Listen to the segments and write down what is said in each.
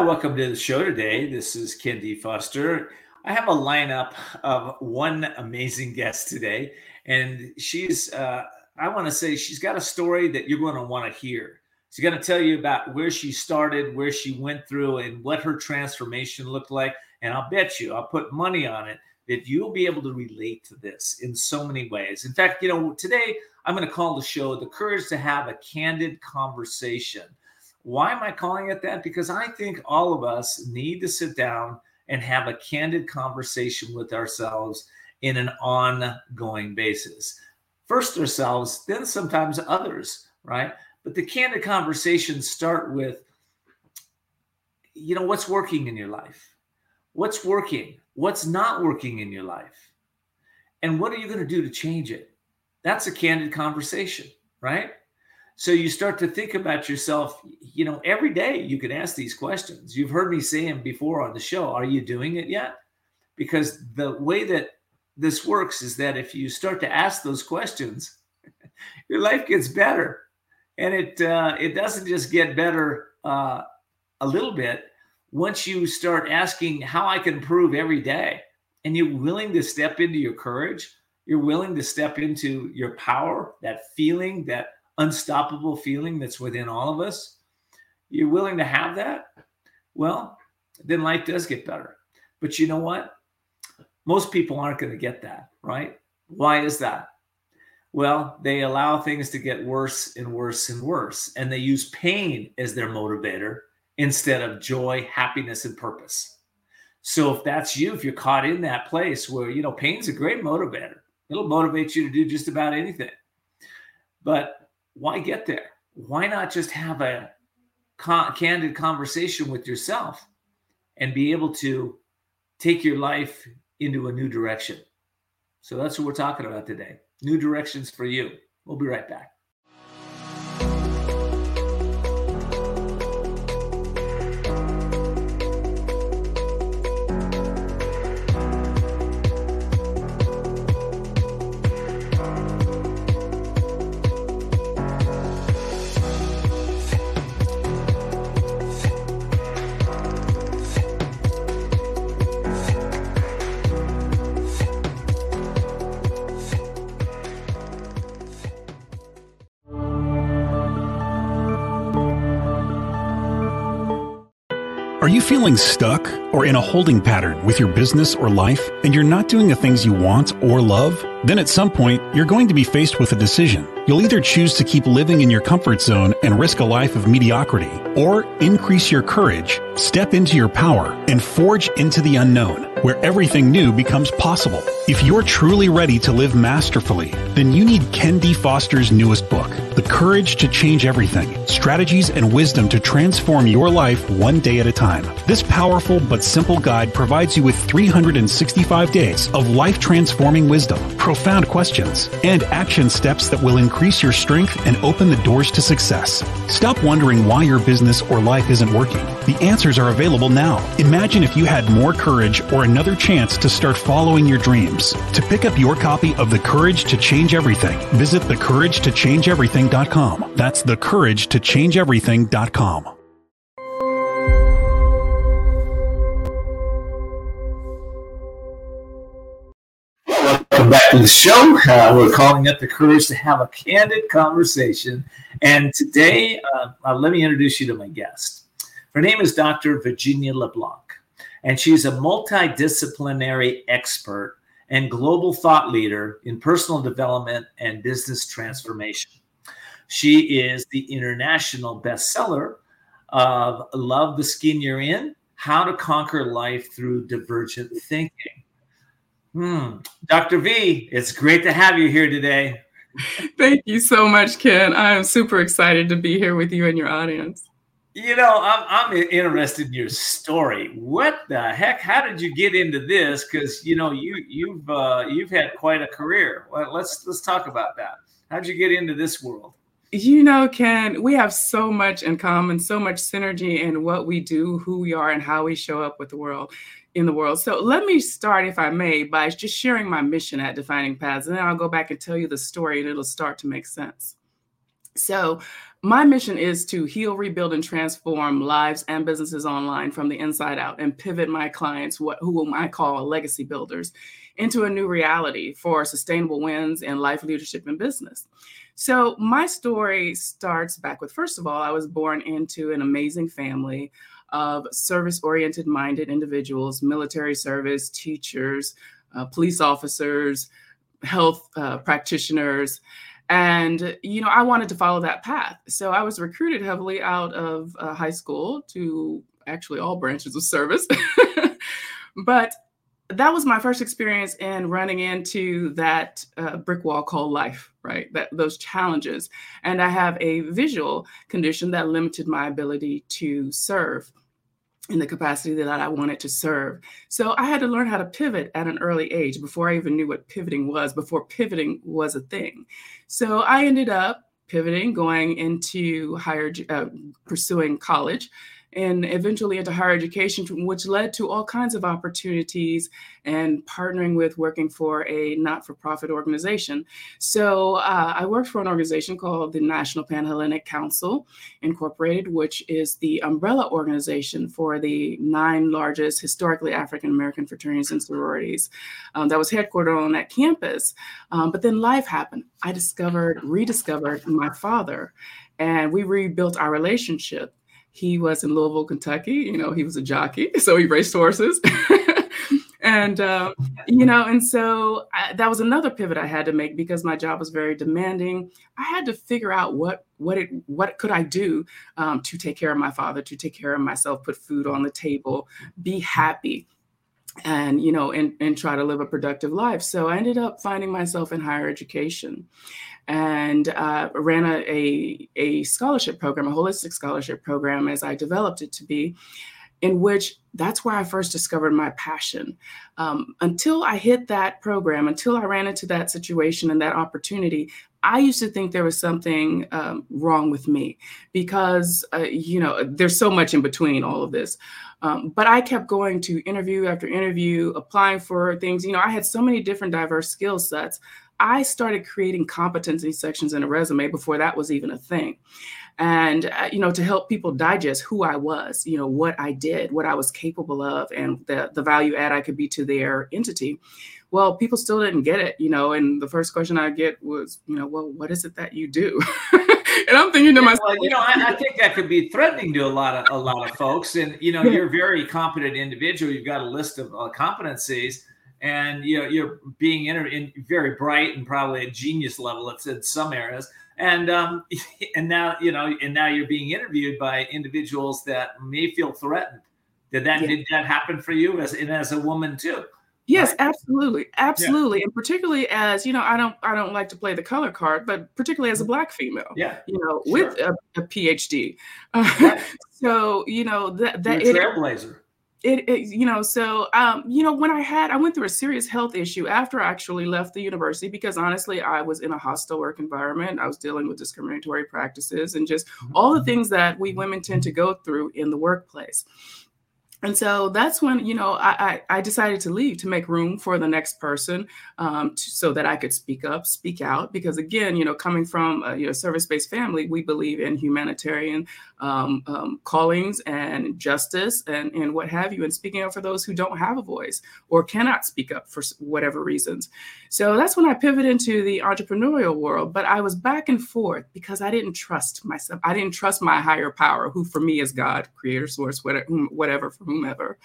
Welcome to the show today. This is Ken D. Foster. I have a lineup of one amazing guest today, and she's, uh, I want to say, she's got a story that you're going to want to hear. She's going to tell you about where she started, where she went through, and what her transformation looked like. And I'll bet you, I'll put money on it, that you'll be able to relate to this in so many ways. In fact, you know, today I'm going to call the show The Courage to Have a Candid Conversation. Why am I calling it that? Because I think all of us need to sit down and have a candid conversation with ourselves in an ongoing basis. First ourselves, then sometimes others, right? But the candid conversations start with, you know, what's working in your life? What's working? What's not working in your life? And what are you going to do to change it? That's a candid conversation, right? So you start to think about yourself, you know, every day you can ask these questions. You've heard me say them before on the show. Are you doing it yet? Because the way that this works is that if you start to ask those questions, your life gets better. And it uh, it doesn't just get better uh, a little bit. Once you start asking how I can improve every day, and you're willing to step into your courage, you're willing to step into your power, that feeling, that unstoppable feeling that's within all of us, you're willing to have that, well, then life does get better. But you know what? Most people aren't going to get that, right? Why is that? Well, they allow things to get worse and worse and worse, and they use pain as their motivator instead of joy, happiness, and purpose. So if that's you, if you're caught in that place where, you know, pain's a great motivator, it'll motivate you to do just about anything. But why get there? Why not just have a con- candid conversation with yourself and be able to take your life into a new direction? So that's what we're talking about today. New directions for you. We'll be right back. Feeling stuck or in a holding pattern with your business or life and you're not doing the things you want or love? Then at some point, you're going to be faced with a decision. You'll either choose to keep living in your comfort zone and risk a life of mediocrity, or increase your courage, step into your power, and forge into the unknown, where everything new becomes possible. If you're truly ready to live masterfully, then you need Ken D. Foster's newest book, The Courage to Change Everything Strategies and Wisdom to Transform Your Life One Day at a Time. This powerful but simple guide provides you with 365 days of life transforming wisdom, profound questions, and action steps that will increase your strength and open the doors to success. Stop wondering why your business or life isn't working. The answers are available now. Imagine if you had more courage or another chance to start following your dreams. To pick up your copy of The Courage to Change Everything, visit thecouragetochangeeverything.com. That's thecouragetochangeeverything.com. Welcome back to the show. Uh, we're calling it the courage to have a candid conversation. And today, uh, uh, let me introduce you to my guest. Her name is Dr. Virginia LeBlanc, and she's a multidisciplinary expert and global thought leader in personal development and business transformation. She is the international bestseller of Love the Skin You're In How to Conquer Life Through Divergent Thinking. Hmm. Dr. V, it's great to have you here today. Thank you so much, Ken. I am super excited to be here with you and your audience. You know, I'm, I'm interested in your story. What the heck? How did you get into this? Because you know, you you've uh, you've had quite a career. Well, let's let's talk about that. How'd you get into this world? You know, Ken, we have so much in common, so much synergy in what we do, who we are, and how we show up with the world in the world. So let me start, if I may, by just sharing my mission at Defining Paths, and then I'll go back and tell you the story, and it'll start to make sense. So, my mission is to heal, rebuild, and transform lives and businesses online from the inside out and pivot my clients, what, whom I call legacy builders, into a new reality for sustainable wins in life, leadership, and business. So, my story starts back with first of all, I was born into an amazing family of service oriented minded individuals, military service, teachers, uh, police officers, health uh, practitioners. And, you know, I wanted to follow that path. So I was recruited heavily out of uh, high school to actually all branches of service. but that was my first experience in running into that uh, brick wall called life right that those challenges and i have a visual condition that limited my ability to serve in the capacity that I wanted to serve. So I had to learn how to pivot at an early age before I even knew what pivoting was, before pivoting was a thing. So I ended up pivoting, going into higher, uh, pursuing college and eventually into higher education, which led to all kinds of opportunities and partnering with working for a not for profit organization. So uh, I worked for an organization called the National Panhellenic Council Incorporated, which is the umbrella organization for the nine largest historically African American fraternities and sororities um, that was headquartered on that campus. Um, but then life happened. I discovered, rediscovered my father and we rebuilt our relationship he was in Louisville, Kentucky. You know, he was a jockey, so he raced horses. and um, you know and so I, that was another pivot i had to make because my job was very demanding i had to figure out what what it what could i do um, to take care of my father to take care of myself put food on the table be happy and you know and, and try to live a productive life so i ended up finding myself in higher education and uh, ran a, a, a scholarship program, a holistic scholarship program, as I developed it to be, in which that's where I first discovered my passion. Um, until I hit that program, until I ran into that situation and that opportunity, I used to think there was something um, wrong with me because, uh, you know, there's so much in between all of this. Um, but I kept going to interview after interview, applying for things. You know, I had so many different diverse skill sets. I started creating competency sections in a resume before that was even a thing. And, uh, you know, to help people digest who I was, you know, what I did, what I was capable of, and the, the value add I could be to their entity. Well, people still didn't get it, you know, and the first question I get was, you know, well, what is it that you do? and I'm thinking to myself, well, you know, I, I, think that could be threatening to a lot of a lot of folks. And you know, you're a very competent individual. You've got a list of uh, competencies, and you know you're being inter- in very bright and probably a genius level it's in some areas and um and now you know and now you're being interviewed by individuals that may feel threatened did that yeah. did that happen for you as and as a woman too yes right? absolutely absolutely yeah. and particularly as you know i don't i don't like to play the color card but particularly as a mm-hmm. black female yeah you know sure. with a, a phd uh, so you know that that You're a trailblazer it, it, you know so um, you know when i had i went through a serious health issue after i actually left the university because honestly i was in a hostile work environment i was dealing with discriminatory practices and just all the mm-hmm. things that we women tend to go through in the workplace and so that's when you know I, I, I decided to leave to make room for the next person um, to, so that I could speak up, speak out. Because again, you know, coming from a you know service-based family, we believe in humanitarian um, um, callings and justice and and what have you, and speaking up for those who don't have a voice or cannot speak up for whatever reasons. So that's when I pivoted into the entrepreneurial world. But I was back and forth because I didn't trust myself. I didn't trust my higher power, who for me is God, Creator, Source, whatever, whatever for whomever.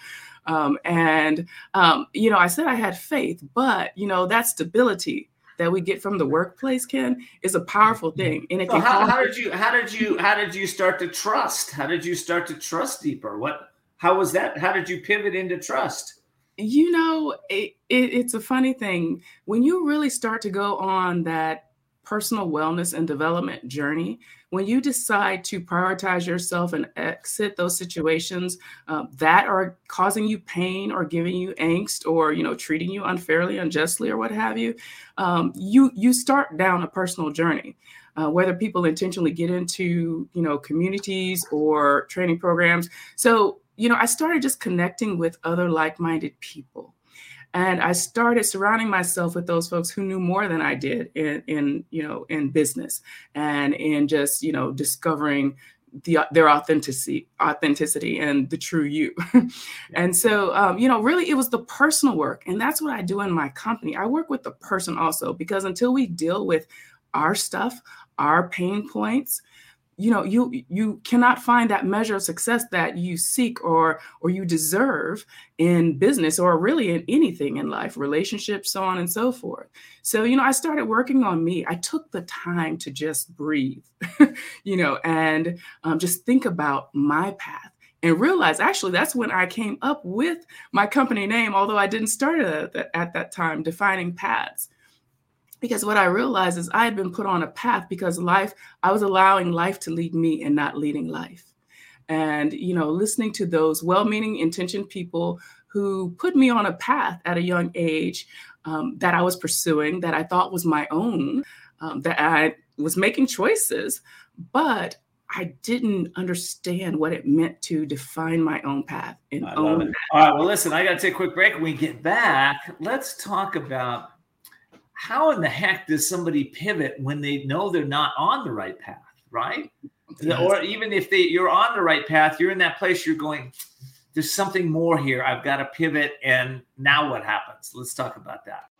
Um, and, um, you know, I said I had faith, but, you know, that stability that we get from the workplace, Ken, is a powerful mm-hmm. thing. And it so how, how did you, how did you, how did you start to trust? How did you start to trust deeper? What, how was that? How did you pivot into trust? You know, it, it, it's a funny thing. When you really start to go on that personal wellness and development journey, when you decide to prioritize yourself and exit those situations uh, that are causing you pain or giving you angst or you know treating you unfairly, unjustly, or what have you, um, you you start down a personal journey. Uh, whether people intentionally get into you know communities or training programs, so you know I started just connecting with other like-minded people and I started surrounding myself with those folks who knew more than I did in, in you know in business and in just you know discovering the, their authenticity authenticity and the true you. And so um, you know really it was the personal work. And that's what i do in my company. I work with the person also because until we deal with our stuff our pain points you know you you cannot find that measure of success that you seek or or you deserve in business or really in anything in life relationships so on and so forth. So you know i started working on me. I took the time to just breathe you know and um, just think about my path and realize actually that's when i came up with my company name although i didn't start at that, at that time defining paths because what I realized is I had been put on a path because life, I was allowing life to lead me and not leading life. And, you know, listening to those well meaning, intentioned people who put me on a path at a young age um, that I was pursuing, that I thought was my own, um, that I was making choices, but I didn't understand what it meant to define my own path and own. It. All right. Well, listen, I got to take a quick break. When we get back, let's talk about how in the heck does somebody pivot when they know they're not on the right path, right? Yes. Or even if they you're on the right path, you're in that place, you're going, there's something more here. I've got to pivot. And now what happens? Let's talk about that.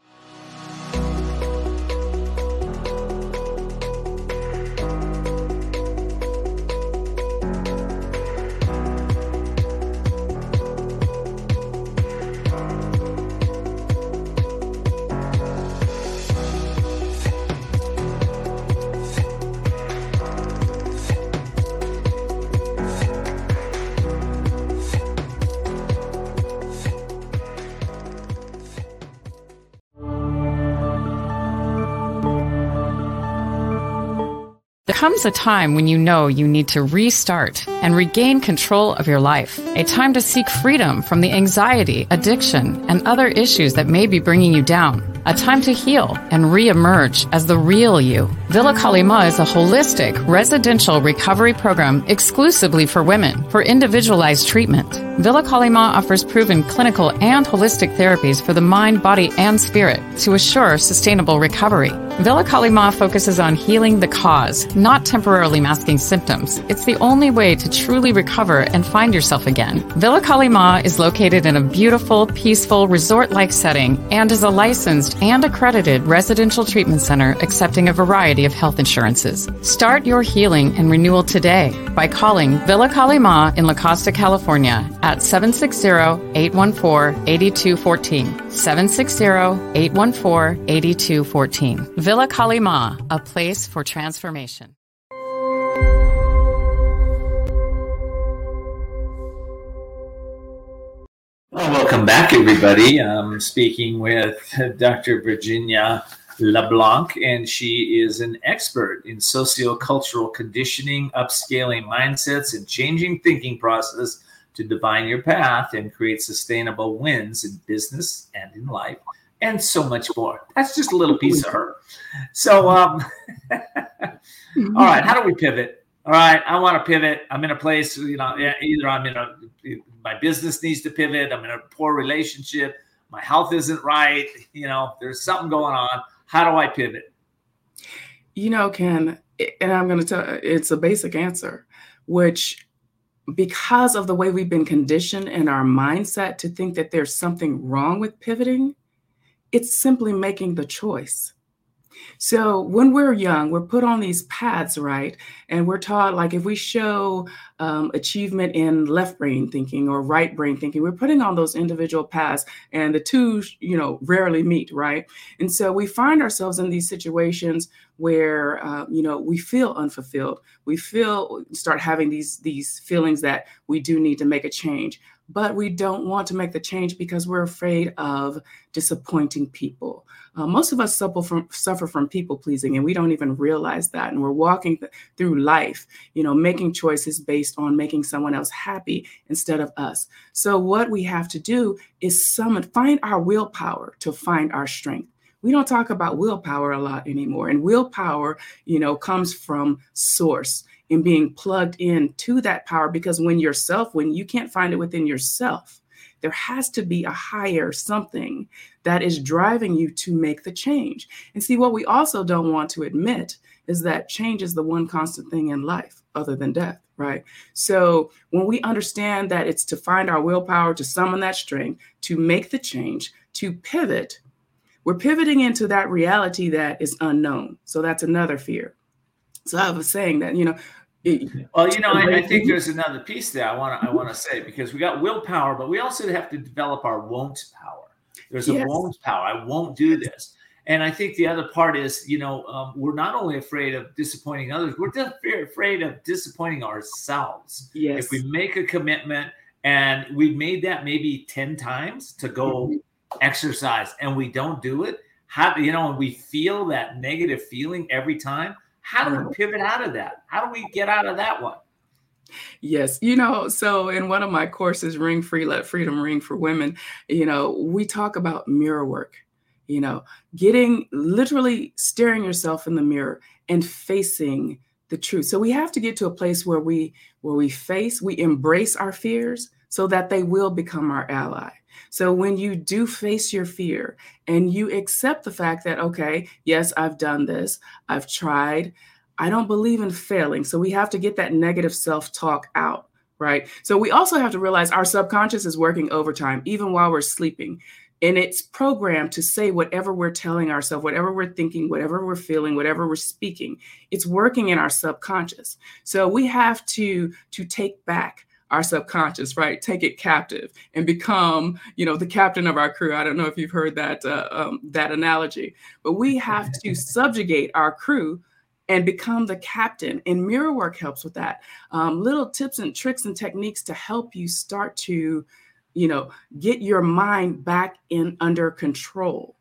Comes a time when you know you need to restart and regain control of your life. A time to seek freedom from the anxiety, addiction, and other issues that may be bringing you down. A time to heal and re-emerge as the real you. Villa Kali Ma is a holistic residential recovery program exclusively for women for individualized treatment. Villa Kali Ma offers proven clinical and holistic therapies for the mind, body, and spirit to assure sustainable recovery. Villa Kali Ma focuses on healing the cause, not temporarily masking symptoms. It's the only way to truly recover and find yourself again. Villa Kali Ma is located in a beautiful, peaceful, resort-like setting and is a licensed and accredited residential treatment center accepting a variety of health insurances. Start your healing and renewal today by calling Villa Kali Ma in La Costa, California at 760-814-8214. 760-814-8214. Villa Kali Ma, a place for transformation. Well, welcome back, everybody. I'm speaking with Dr. Virginia LeBlanc, and she is an expert in sociocultural conditioning, upscaling mindsets, and changing thinking process to define your path and create sustainable wins in business and in life, and so much more. That's just a little piece of her. So, um, all right, how do we pivot? All right, I want to pivot. I'm in a place, you know, either I'm in a my business needs to pivot. I'm in a poor relationship. My health isn't right. You know, there's something going on. How do I pivot? You know, Ken, and I'm going to tell it's a basic answer, which because of the way we've been conditioned in our mindset to think that there's something wrong with pivoting, it's simply making the choice. So when we're young, we're put on these paths, right? And we're taught like if we show um, achievement in left brain thinking or right brain thinking, we're putting on those individual paths, and the two, you know, rarely meet, right? And so we find ourselves in these situations where uh, you know we feel unfulfilled. We feel start having these these feelings that we do need to make a change but we don't want to make the change because we're afraid of disappointing people. Uh, most of us suffer from suffer from people pleasing, and we don't even realize that. And we're walking th- through life, you know, making choices based on making someone else happy instead of us. So what we have to do is summon, find our willpower to find our strength. We don't talk about willpower a lot anymore, and willpower, you know, comes from source and being plugged in to that power. Because when yourself, when you can't find it within yourself, there has to be a higher something that is driving you to make the change. And see, what we also don't want to admit is that change is the one constant thing in life other than death, right? So when we understand that it's to find our willpower, to summon that strength, to make the change, to pivot, we're pivoting into that reality that is unknown. So that's another fear. So I was saying that, you know, well, you know, I, I, think there's another piece there I want to I want to say because we got willpower, but we also have to develop our won't power. There's a won't power. I won't do this. And I think the other part is, you know, um, we're not only afraid of disappointing others, we're just afraid of disappointing ourselves. Yes. If we make a commitment and we've made that maybe 10 times to go mm-hmm. exercise and we don't do it, how, you know, and we feel that negative feeling every time, how do we pivot out of that? How do we get out of that one? Yes, you know, so in one of my courses, Ring Free, Let Freedom Ring for Women, you know, we talk about mirror work, you know, getting literally staring yourself in the mirror and facing the truth. So we have to get to a place where we where we face, we embrace our fears so that they will become our ally. So when you do face your fear and you accept the fact that, okay, yes, I've done this, I've tried, I don't believe in failing. So we have to get that negative self talk out, right? So we also have to realize our subconscious is working overtime, even while we're sleeping. And it's programmed to say whatever we're telling ourselves, whatever we're thinking, whatever we're feeling, whatever we're speaking. It's working in our subconscious. So we have to to take back our subconscious, right? Take it captive and become, you know, the captain of our crew. I don't know if you've heard that uh, um, that analogy, but we have to subjugate our crew and become the captain. And mirror work helps with that. Um, little tips and tricks and techniques to help you start to, you know, get your mind back in under control.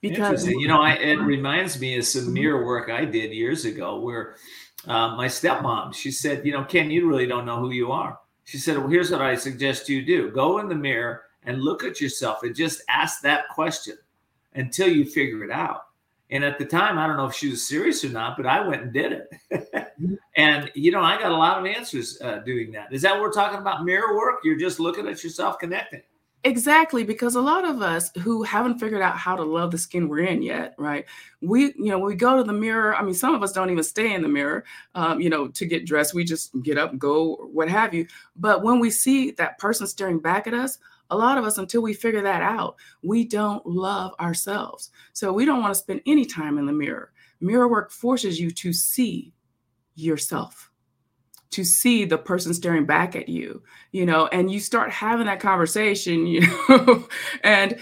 Because you know, I, it reminds me of some mirror work I did years ago where. Uh, my stepmom, she said, you know, Ken, you really don't know who you are she said, Well, here's what I suggest you do go in the mirror and look at yourself and just ask that question until you figure it out. And at the time, I don't know if she was serious or not, but I went and did it. and, you know, I got a lot of answers uh, doing that. Is that what we're talking about? Mirror work? You're just looking at yourself connecting. Exactly, because a lot of us who haven't figured out how to love the skin we're in yet, right? We, you know, we go to the mirror, I mean, some of us don't even stay in the mirror, um, you know, to get dressed. We just get up, go, what have you. But when we see that person staring back at us, a lot of us, until we figure that out, we don't love ourselves. So we don't want to spend any time in the mirror. Mirror work forces you to see yourself to see the person staring back at you, you know, and you start having that conversation, you know, and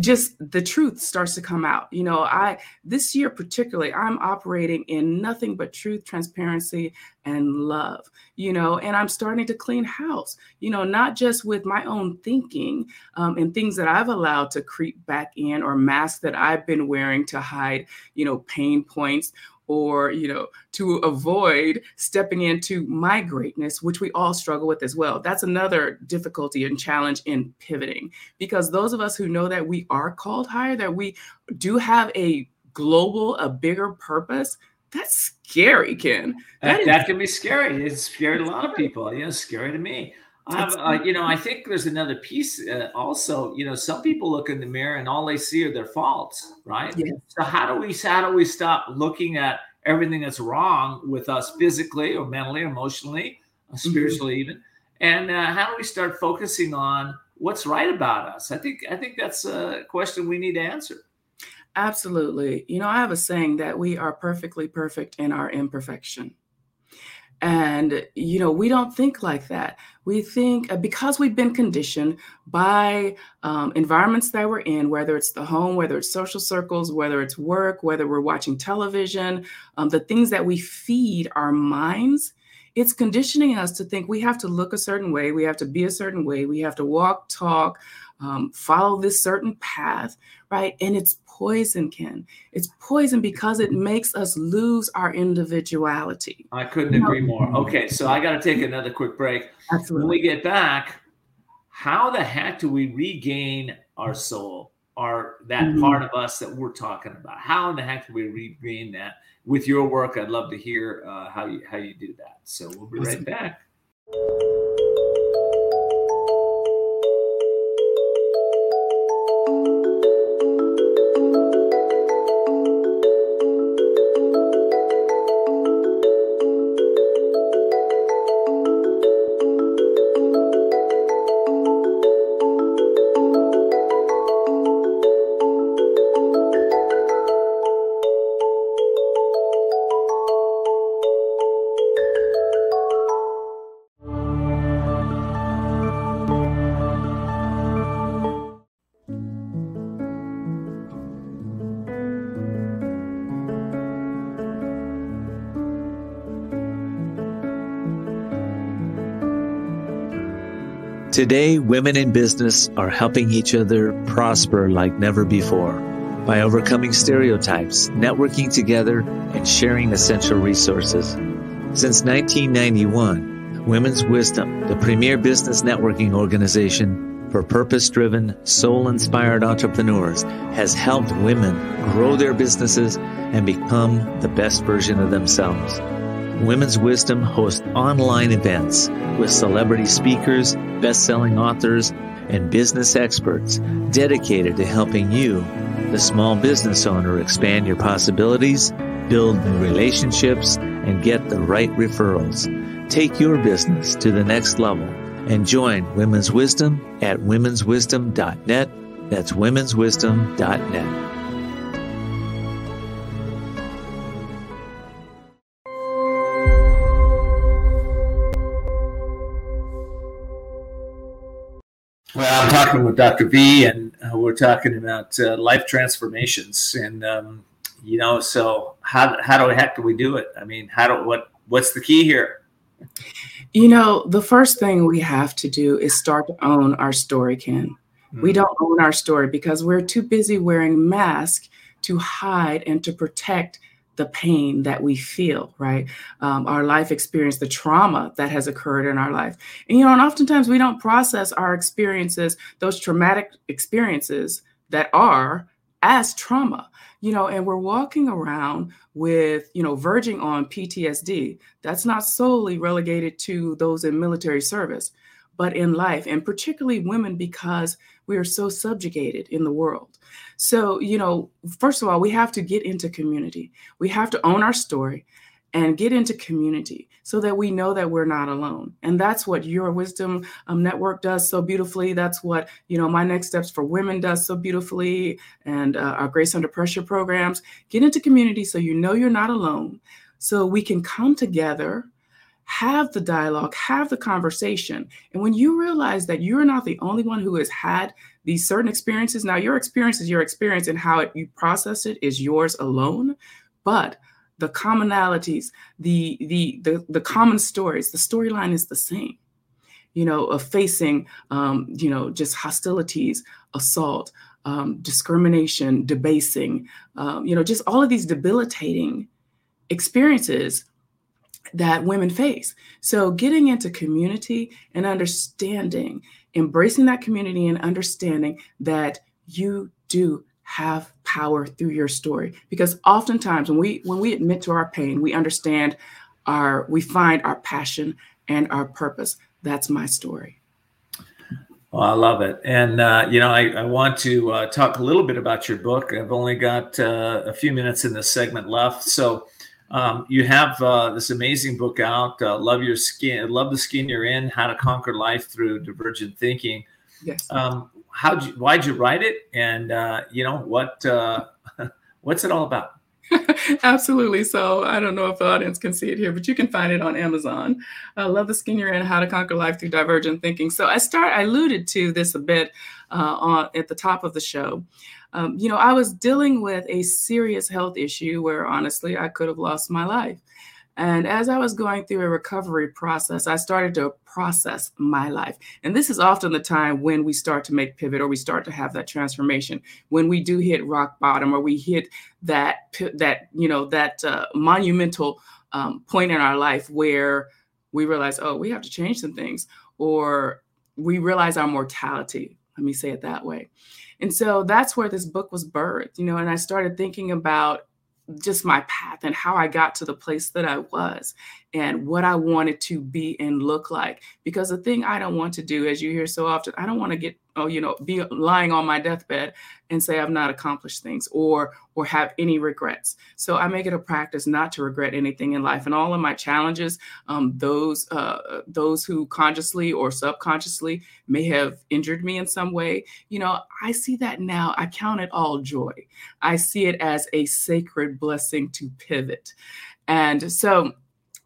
just the truth starts to come out. You know, I this year particularly, I'm operating in nothing but truth, transparency, and love. You know, and I'm starting to clean house. You know, not just with my own thinking um, and things that I've allowed to creep back in or masks that I've been wearing to hide, you know, pain points or you know to avoid stepping into my greatness which we all struggle with as well that's another difficulty and challenge in pivoting because those of us who know that we are called higher that we do have a global a bigger purpose that's scary ken that, that, is, that can be scary it's scary to a lot of people you know scary to me uh, you know, I think there's another piece uh, also. You know, some people look in the mirror and all they see are their faults, right? Yes. So how do we how do we stop looking at everything that's wrong with us physically or mentally, or emotionally, or mm-hmm. spiritually, mm-hmm. even, and uh, how do we start focusing on what's right about us? I think I think that's a question we need to answer. Absolutely. You know, I have a saying that we are perfectly perfect in our imperfection. And, you know, we don't think like that. We think uh, because we've been conditioned by um, environments that we're in, whether it's the home, whether it's social circles, whether it's work, whether we're watching television, um, the things that we feed our minds, it's conditioning us to think we have to look a certain way, we have to be a certain way, we have to walk, talk, um, follow this certain path, right? And it's poison, Ken. It's poison because it makes us lose our individuality. I couldn't agree more. Okay, so I got to take another quick break. Absolutely. When we get back, how the heck do we regain our soul, our that mm-hmm. part of us that we're talking about? How in the heck do we regain that? With your work, I'd love to hear uh, how you how you do that. So we'll be right back. Today, women in business are helping each other prosper like never before by overcoming stereotypes, networking together, and sharing essential resources. Since 1991, Women's Wisdom, the premier business networking organization for purpose driven, soul inspired entrepreneurs, has helped women grow their businesses and become the best version of themselves. Women's Wisdom hosts online events with celebrity speakers, best selling authors, and business experts dedicated to helping you, the small business owner, expand your possibilities, build new relationships, and get the right referrals. Take your business to the next level and join Women's Wisdom at womenswisdom.net. That's womenswisdom.net. talking with Dr. V, and uh, we're talking about uh, life transformations, and um, you know, so how how the heck do we do it? I mean, how do what what's the key here? You know, the first thing we have to do is start to own our story, Ken. Mm-hmm. We don't own our story because we're too busy wearing masks to hide and to protect the pain that we feel, right? Um, our life experience, the trauma that has occurred in our life. And, you know, and oftentimes we don't process our experiences, those traumatic experiences that are as trauma, you know, and we're walking around with, you know, verging on PTSD. That's not solely relegated to those in military service, but in life, and particularly women because we are so subjugated in the world. So, you know, first of all, we have to get into community. We have to own our story and get into community so that we know that we're not alone. And that's what your wisdom um, network does so beautifully. That's what, you know, my next steps for women does so beautifully and uh, our Grace Under Pressure programs. Get into community so you know you're not alone. So we can come together have the dialogue, have the conversation. And when you realize that you're not the only one who has had these certain experiences, now your experience is your experience and how it, you process it is yours alone. But the commonalities, the the the, the common stories, the storyline is the same. You know, of facing, um, you know, just hostilities, assault, um, discrimination, debasing, um, you know, just all of these debilitating experiences that women face. So, getting into community and understanding, embracing that community and understanding that you do have power through your story because oftentimes when we when we admit to our pain we understand our we find our passion and our purpose that's my story well, I love it. And, uh, you know, I, I want to uh, talk a little bit about your book. I've only got uh, a few minutes in this segment left. So, um, you have uh, this amazing book out, uh, "Love Your Skin," "Love the Skin You're In: How to Conquer Life Through Divergent Thinking." Yes. Um, how you? Why'd you write it? And uh, you know what? Uh, what's it all about? Absolutely. So I don't know if the audience can see it here, but you can find it on Amazon. Uh, Love the Skin You're In: How to Conquer Life Through Divergent Thinking. So I start. I alluded to this a bit uh, on at the top of the show. Um, you know, I was dealing with a serious health issue where honestly I could have lost my life. And as I was going through a recovery process, I started to process my life. And this is often the time when we start to make pivot or we start to have that transformation. When we do hit rock bottom or we hit that that you know that uh, monumental um, point in our life where we realize, oh, we have to change some things, or we realize our mortality. Let me say it that way. And so that's where this book was birthed, you know, and I started thinking about just my path and how I got to the place that I was and what I wanted to be and look like. Because the thing I don't want to do, as you hear so often, I don't want to get, oh, you know, be lying on my deathbed and say I've not accomplished things or or have any regrets. So I make it a practice not to regret anything in life. And all of my challenges, um, those uh, those who consciously or subconsciously may have injured me in some way, you know, I see that now. I count it all joy. I see it as a sacred blessing to pivot. And so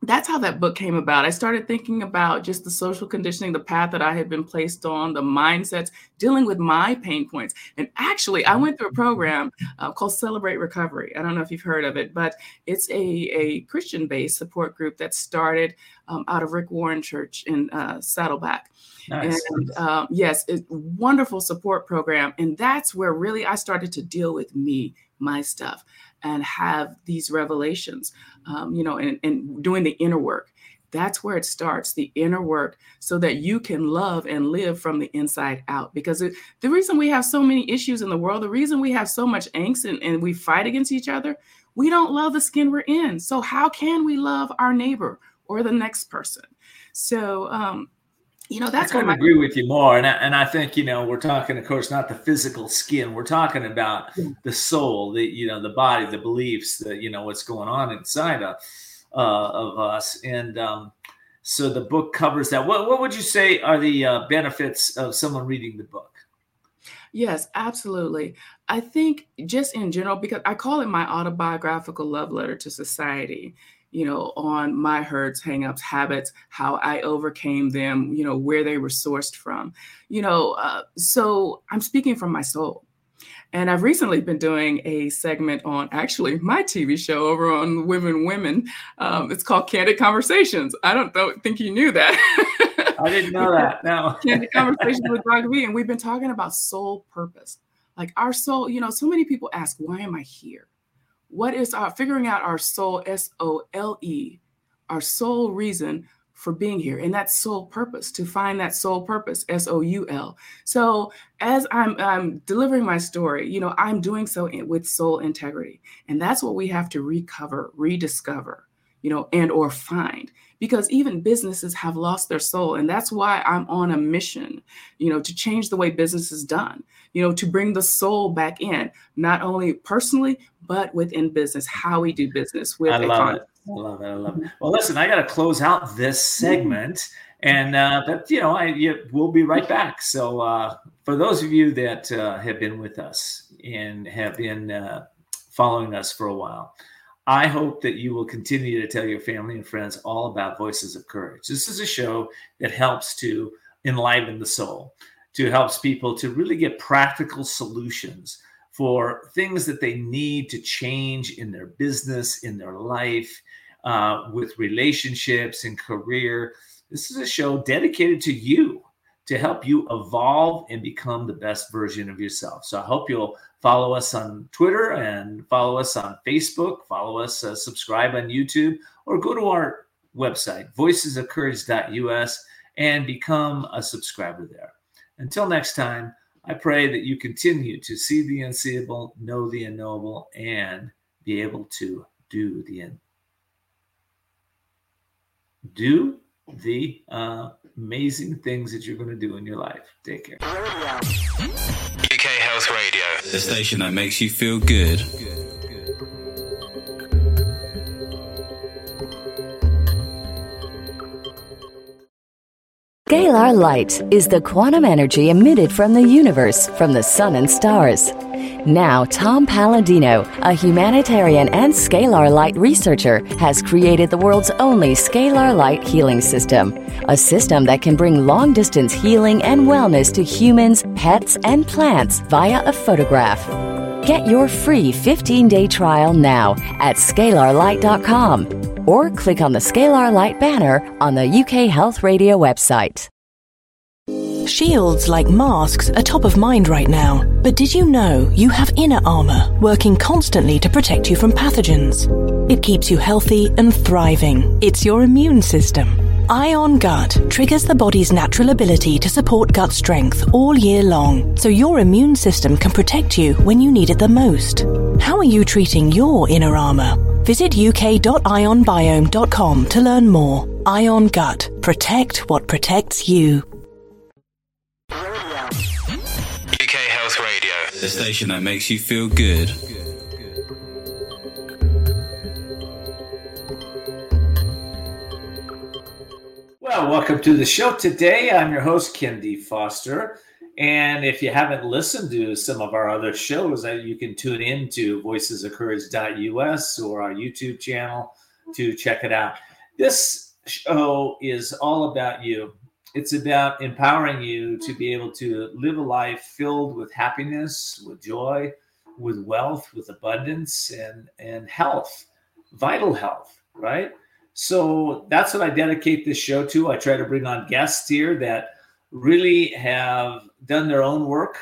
that's how that book came about. I started thinking about just the social conditioning, the path that I had been placed on, the mindsets, dealing with my pain points. And actually, I went through a program uh, called Celebrate Recovery. I don't know if you've heard of it, but it's a, a Christian based support group that started um, out of Rick Warren Church in uh, Saddleback. Nice. And um, yes, it's a wonderful support program. And that's where really I started to deal with me, my stuff and have these revelations, um, you know, and, and doing the inner work. That's where it starts, the inner work, so that you can love and live from the inside out. Because it, the reason we have so many issues in the world, the reason we have so much angst and, and we fight against each other, we don't love the skin we're in. So, how can we love our neighbor or the next person? So, um, you know that's I agree with you more and I, and I think you know we're talking of course not the physical skin. We're talking about yeah. the soul the you know the body the beliefs the you know what's going on inside of uh, of us. And um, so the book covers that. What, what would you say are the uh, benefits of someone reading the book? Yes, absolutely. I think just in general, because I call it my autobiographical love letter to society you know, on my hurts, hangups, habits, how I overcame them, you know, where they were sourced from, you know. Uh, so I'm speaking from my soul. And I've recently been doing a segment on actually my TV show over on Women Women. Um, it's called Candid Conversations. I don't think you knew that. I didn't know that. No. Candid Conversations with Dr. V. And we've been talking about soul purpose. Like our soul, you know, so many people ask, why am I here? What is our figuring out our soul, S O L E, our soul reason for being here and that soul purpose to find that soul purpose s-o-u-l so as i'm, I'm delivering my story you know i'm doing so in, with soul integrity and that's what we have to recover rediscover you know and or find because even businesses have lost their soul and that's why i'm on a mission you know to change the way business is done you know to bring the soul back in not only personally but within business, how we do business with I love it. I love it. I love it. Well, listen, I got to close out this segment, and uh, but you know, I you, we'll be right back. So uh, for those of you that uh, have been with us and have been uh, following us for a while. I hope that you will continue to tell your family and friends all about Voices of Courage. This is a show that helps to enliven the soul, to helps people to really get practical solutions for things that they need to change in their business, in their life, uh, with relationships and career. This is a show dedicated to you to help you evolve and become the best version of yourself. So I hope you'll follow us on Twitter and follow us on Facebook, follow us, uh, subscribe on YouTube, or go to our website, voicesofcourage.us, and become a subscriber there. Until next time, I pray that you continue to see the unseeable, know the unknowable, and be able to do the in, do the uh, amazing things that you're going to do in your life. Take care. UK Health Radio, the station that makes you feel good. Scalar light is the quantum energy emitted from the universe, from the sun and stars. Now, Tom Paladino, a humanitarian and scalar light researcher, has created the world's only scalar light healing system. A system that can bring long distance healing and wellness to humans, pets, and plants via a photograph. Get your free 15 day trial now at scalarlight.com or click on the Scalar Light banner on the UK Health Radio website. Shields like masks are top of mind right now, but did you know you have inner armor working constantly to protect you from pathogens? It keeps you healthy and thriving. It's your immune system. Ion Gut triggers the body's natural ability to support gut strength all year long, so your immune system can protect you when you need it the most. How are you treating your inner armor? Visit uk.ionbiome.com to learn more. Ion Gut. Protect what protects you. The station that makes you feel good. Well, welcome to the show today. I'm your host, Ken D. Foster. And if you haven't listened to some of our other shows, uh, you can tune in to voicesofcourage.us or our YouTube channel to check it out. This show is all about you. It's about empowering you to be able to live a life filled with happiness, with joy, with wealth, with abundance, and, and health, vital health, right? So that's what I dedicate this show to. I try to bring on guests here that really have done their own work,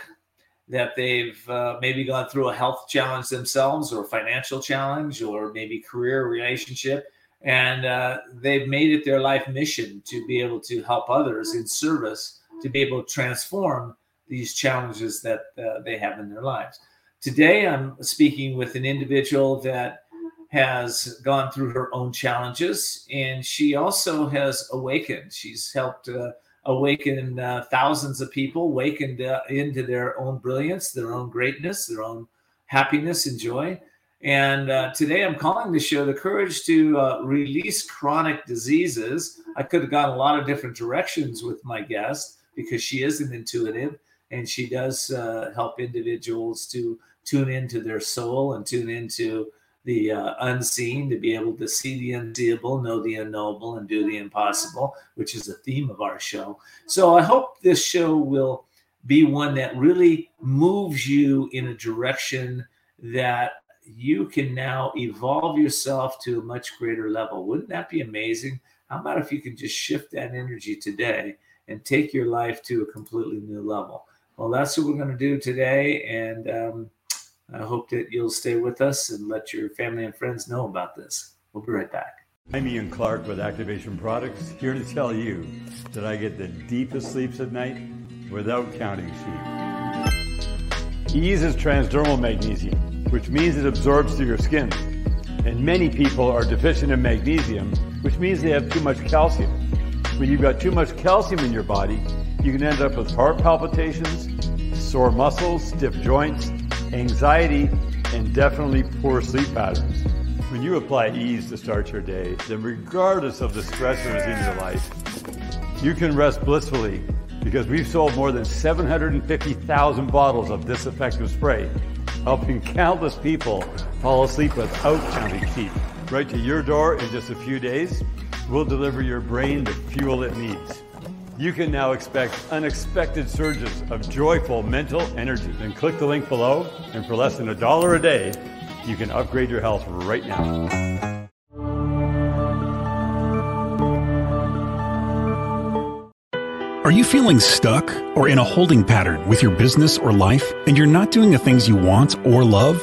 that they've uh, maybe gone through a health challenge themselves, or financial challenge, or maybe career relationship, and uh, they've made it their life mission to be able to help others in service to be able to transform these challenges that uh, they have in their lives. Today, I'm speaking with an individual that has gone through her own challenges and she also has awakened. She's helped uh, awaken uh, thousands of people, awakened uh, into their own brilliance, their own greatness, their own happiness and joy. And uh, today I'm calling the show The Courage to uh, Release Chronic Diseases. I could have gone a lot of different directions with my guest because she is an intuitive and she does uh, help individuals to tune into their soul and tune into the uh, unseen, to be able to see the unseeable, know the unknowable, and do the impossible, which is the theme of our show. So I hope this show will be one that really moves you in a direction that you can now evolve yourself to a much greater level. Wouldn't that be amazing? How about if you can just shift that energy today and take your life to a completely new level? Well, that's what we're going to do today. And um, I hope that you'll stay with us and let your family and friends know about this. We'll be right back. I'm Ian Clark with Activation Products, here to tell you that I get the deepest sleeps at night without counting sheep. Ease is transdermal magnesium which means it absorbs through your skin. And many people are deficient in magnesium, which means they have too much calcium. When you've got too much calcium in your body, you can end up with heart palpitations, sore muscles, stiff joints, anxiety, and definitely poor sleep patterns. When you apply ease to start your day, then regardless of the stressors in your life, you can rest blissfully because we've sold more than 750,000 bottles of this effective spray helping countless people fall asleep without counting sheep. Right to your door in just a few days, we'll deliver your brain the fuel it needs. You can now expect unexpected surges of joyful mental energy. Then click the link below, and for less than a dollar a day, you can upgrade your health right now. Are you feeling stuck or in a holding pattern with your business or life and you're not doing the things you want or love?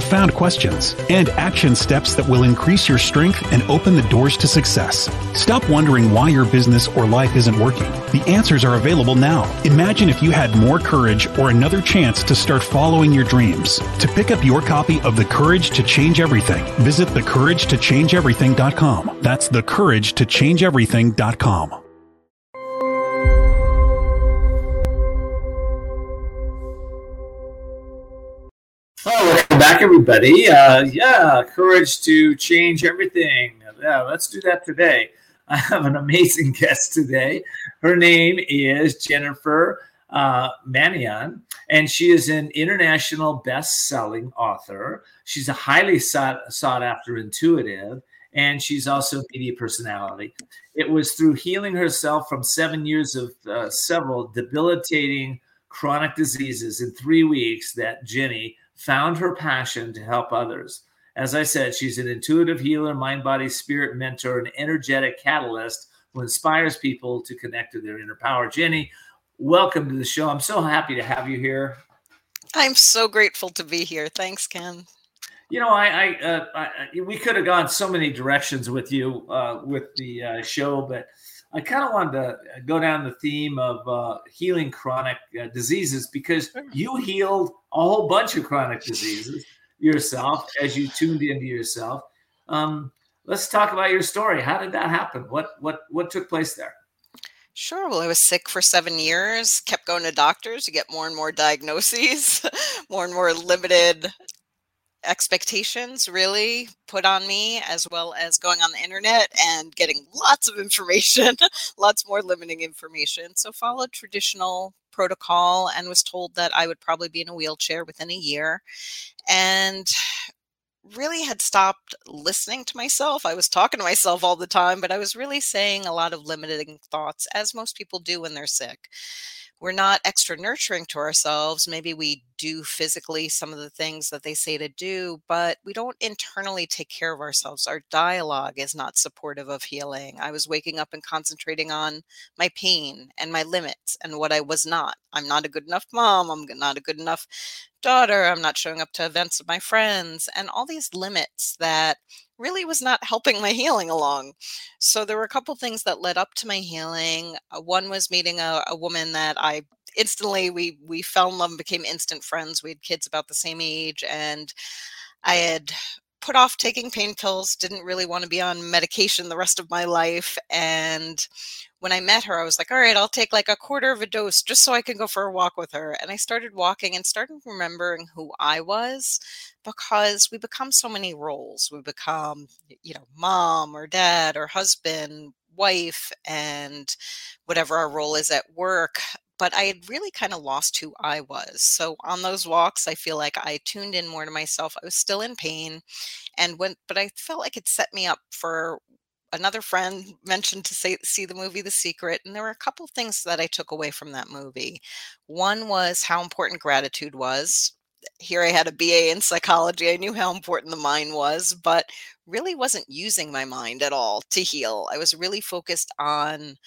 profound questions, and action steps that will increase your strength and open the doors to success. Stop wondering why your business or life isn't working. The answers are available now. Imagine if you had more courage or another chance to start following your dreams. To pick up your copy of The Courage to Change Everything, visit thecouragetochangeeverything.com. That's thecouragetochangeeverything.com. everybody. Uh, yeah, courage to change everything. Yeah, let's do that today. I have an amazing guest today. Her name is Jennifer uh, Mannion, and she is an international best-selling author. She's a highly sought, sought after intuitive, and she's also a media personality. It was through healing herself from seven years of uh, several debilitating chronic diseases in three weeks that Jenny found her passion to help others. As I said, she's an intuitive healer, mind, body, spirit mentor, an energetic catalyst who inspires people to connect to their inner power. Jenny, welcome to the show. I'm so happy to have you here. I'm so grateful to be here. Thanks, Ken. You know, I, I, uh, I we could have gone so many directions with you uh, with the uh, show, but I kind of wanted to go down the theme of uh, healing chronic uh, diseases because you healed a whole bunch of chronic diseases yourself as you tuned into yourself. Um, let's talk about your story. How did that happen? What what what took place there? Sure. Well, I was sick for seven years, kept going to doctors to get more and more diagnoses, more and more limited expectations really put on me, as well as going on the internet and getting lots of information, lots more limiting information. So, followed traditional protocol and was told that I would probably be in a wheelchair within a year. And really had stopped listening to myself. I was talking to myself all the time, but I was really saying a lot of limiting thoughts, as most people do when they're sick. We're not extra nurturing to ourselves. Maybe we do physically some of the things that they say to do, but we don't internally take care of ourselves. Our dialogue is not supportive of healing. I was waking up and concentrating on my pain and my limits and what I was not. I'm not a good enough mom. I'm not a good enough daughter. I'm not showing up to events with my friends and all these limits that really was not helping my healing along. So there were a couple things that led up to my healing. Uh, one was meeting a, a woman that I instantly we we fell in love and became instant friends. We had kids about the same age, and I had put off taking pain pills. Didn't really want to be on medication the rest of my life, and when I met her, I was like, all right, I'll take like a quarter of a dose just so I can go for a walk with her. And I started walking and started remembering who I was because we become so many roles. We become, you know, mom or dad or husband, wife, and whatever our role is at work but I had really kind of lost who I was. So on those walks, I feel like I tuned in more to myself. I was still in pain and went, but I felt like it set me up for another friend mentioned to say, see the movie The Secret, and there were a couple things that I took away from that movie. One was how important gratitude was. Here I had a BA in psychology. I knew how important the mind was, but really wasn't using my mind at all to heal. I was really focused on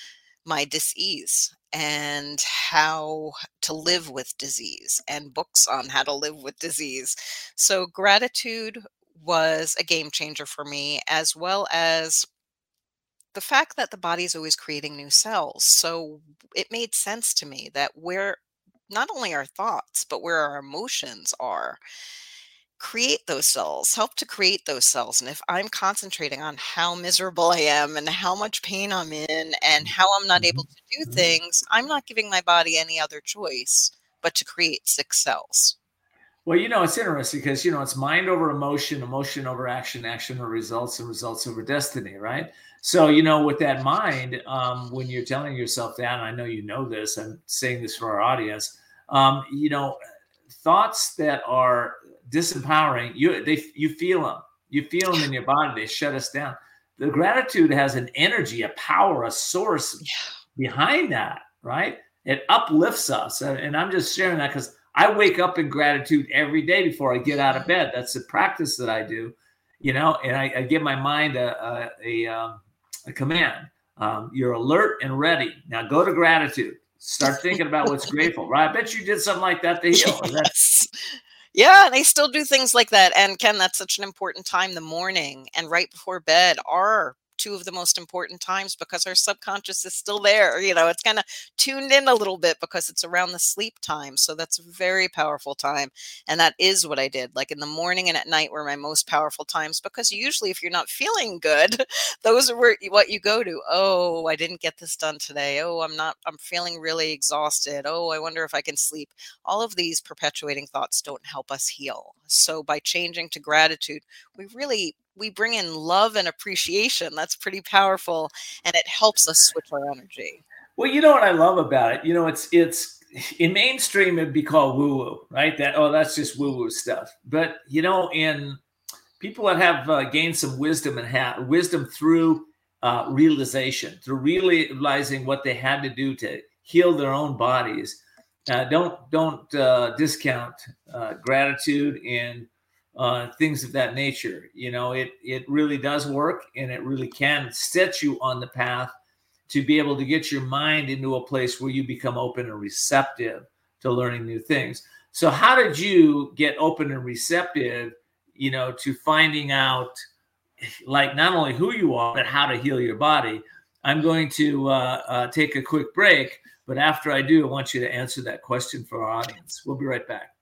my disease and how to live with disease and books on how to live with disease. So, gratitude was a game changer for me, as well as the fact that the body is always creating new cells. So, it made sense to me that where not only our thoughts, but where our emotions are create those cells, help to create those cells. And if I'm concentrating on how miserable I am and how much pain I'm in and how I'm not able mm-hmm. to do things, I'm not giving my body any other choice but to create sick cells. Well, you know, it's interesting because, you know, it's mind over emotion, emotion over action, action over results, and results over destiny, right? So, you know, with that mind, um, when you're telling yourself that, and I know you know this, I'm saying this for our audience, um, you know, thoughts that are disempowering, you they you feel them. You feel them in your body. They shut us down. The gratitude has an energy, a power, a source behind that, right? It uplifts us. And I'm just sharing that because I wake up in gratitude every day before I get out of bed. That's the practice that I do, you know, and I, I give my mind a, a, a, um, a command. Um, you're alert and ready. Now go to gratitude. Start thinking about what's grateful, right? I bet you did something like that to heal. Yes. Yeah, they still do things like that. And Ken, that's such an important time. The morning and right before bed are two of the most important times because our subconscious is still there. You know, it's kind of tuned in a little bit because it's around the sleep time. So that's a very powerful time. And that is what I did. Like in the morning and at night were my most powerful times because usually if you're not feeling good, those are where, what you go to. Oh, I didn't get this done today. Oh, I'm not, I'm feeling really exhausted. Oh, I wonder if I can sleep. All of these perpetuating thoughts don't help us heal. So by changing to gratitude, we really we bring in love and appreciation. That's pretty powerful, and it helps us switch our energy. Well, you know what I love about it? You know, it's it's in mainstream it'd be called woo woo, right? That oh, that's just woo woo stuff. But you know, in people that have uh, gained some wisdom and have wisdom through uh, realization, through realizing what they had to do to heal their own bodies. Uh, don't don't uh, discount uh, gratitude and uh, things of that nature. You know, it it really does work, and it really can set you on the path to be able to get your mind into a place where you become open and receptive to learning new things. So, how did you get open and receptive? You know, to finding out like not only who you are, but how to heal your body. I'm going to uh, uh, take a quick break, but after I do, I want you to answer that question for our audience. We'll be right back.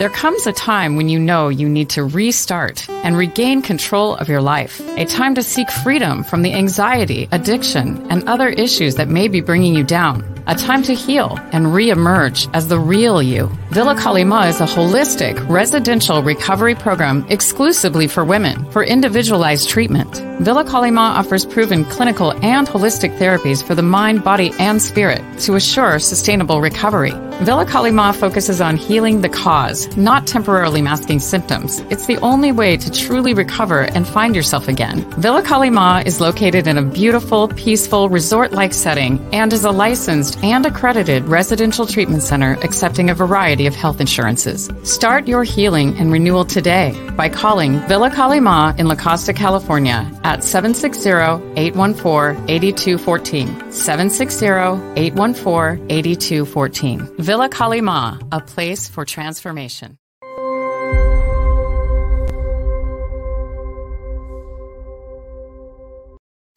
There comes a time when you know you need to restart and regain control of your life. A time to seek freedom from the anxiety, addiction, and other issues that may be bringing you down. A time to heal and re-emerge as the real you. Villa Kali Ma is a holistic residential recovery program exclusively for women for individualized treatment. Villa Kali Ma offers proven clinical and holistic therapies for the mind, body, and spirit to assure sustainable recovery. Villa Kali Ma focuses on healing the cause, not temporarily masking symptoms. It's the only way to truly recover and find yourself again. Villa Kali Ma is located in a beautiful, peaceful, resort like setting and is a licensed and accredited residential treatment center accepting a variety of health insurances. Start your healing and renewal today by calling Villa Kali Ma in La Costa, California at 760-814-8214. 760-814-8214. Villa Kali Ma, a place for transformation.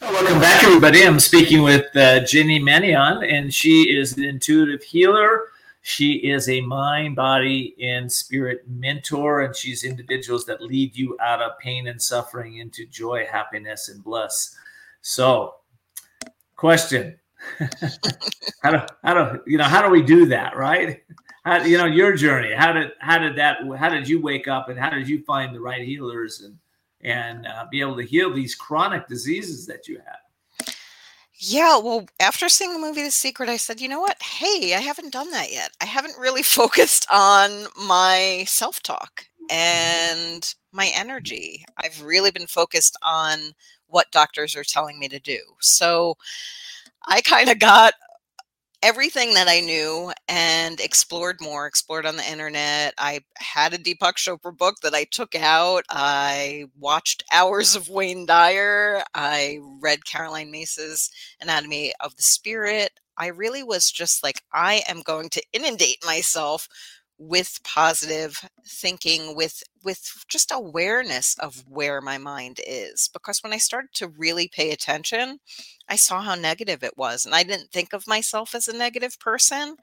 Welcome back, everybody. I'm speaking with uh, Jenny Mannion, and she is an intuitive healer. She is a mind, body, and spirit mentor, and she's individuals that lead you out of pain and suffering into joy, happiness, and bliss. So, question: How do how do you know how do we do that, right? How, you know your journey. How did how did that? How did you wake up, and how did you find the right healers and and uh, be able to heal these chronic diseases that you have? Yeah, well, after seeing the movie The Secret, I said, you know what? Hey, I haven't done that yet. I haven't really focused on my self talk and my energy. I've really been focused on what doctors are telling me to do. So I kind of got everything that I knew and explored more, explored on the internet. I had a Deepak Chopra book that I took out. I watched hours of Wayne Dyer. I read Caroline Myss's Anatomy of the Spirit. I really was just like, I am going to inundate myself with positive thinking with with just awareness of where my mind is because when i started to really pay attention i saw how negative it was and i didn't think of myself as a negative person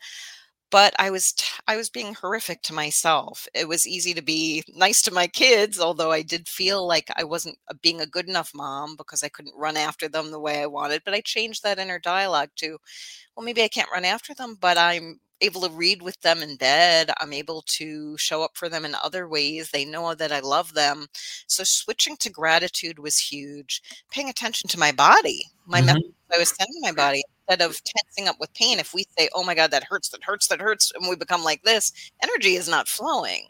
but i was t- i was being horrific to myself it was easy to be nice to my kids although i did feel like i wasn't being a good enough mom because i couldn't run after them the way i wanted but i changed that inner dialogue to well maybe i can't run after them but i'm able to read with them in bed. I'm able to show up for them in other ways. They know that I love them. So switching to gratitude was huge. Paying attention to my body, my mm-hmm. I was sending my body instead of tensing up with pain. If we say, "Oh my God, that hurts, that hurts, that hurts," and we become like this, energy is not flowing.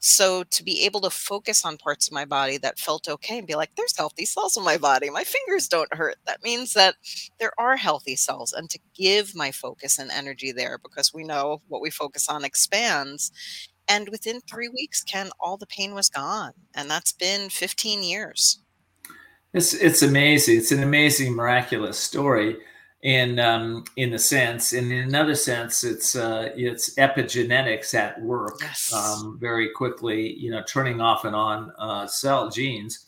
So to be able to focus on parts of my body that felt okay and be like, there's healthy cells in my body. My fingers don't hurt. That means that there are healthy cells. And to give my focus and energy there because we know what we focus on expands. And within three weeks, Ken, all the pain was gone. And that's been 15 years. It's it's amazing. It's an amazing, miraculous story in um, in a sense, and in another sense, it's uh, it's epigenetics at work yes. um, very quickly. You know, turning off and on uh, cell genes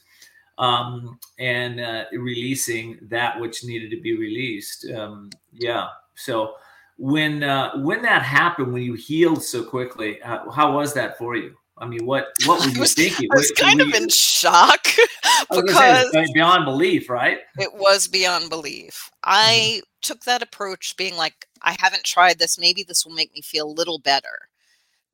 um, and uh, releasing that which needed to be released. Um, yeah. So when uh, when that happened, when you healed so quickly, how, how was that for you? I mean, what what were you was, thinking? I was kind of in shock because say, beyond belief, right? It was beyond belief. I mm-hmm. took that approach, being like, I haven't tried this. Maybe this will make me feel a little better.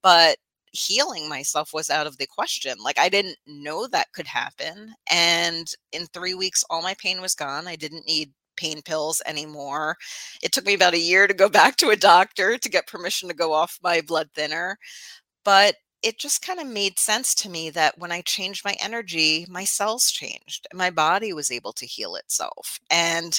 But healing myself was out of the question. Like I didn't know that could happen. And in three weeks, all my pain was gone. I didn't need pain pills anymore. It took me about a year to go back to a doctor to get permission to go off my blood thinner. But it just kind of made sense to me that when I changed my energy, my cells changed my body was able to heal itself. And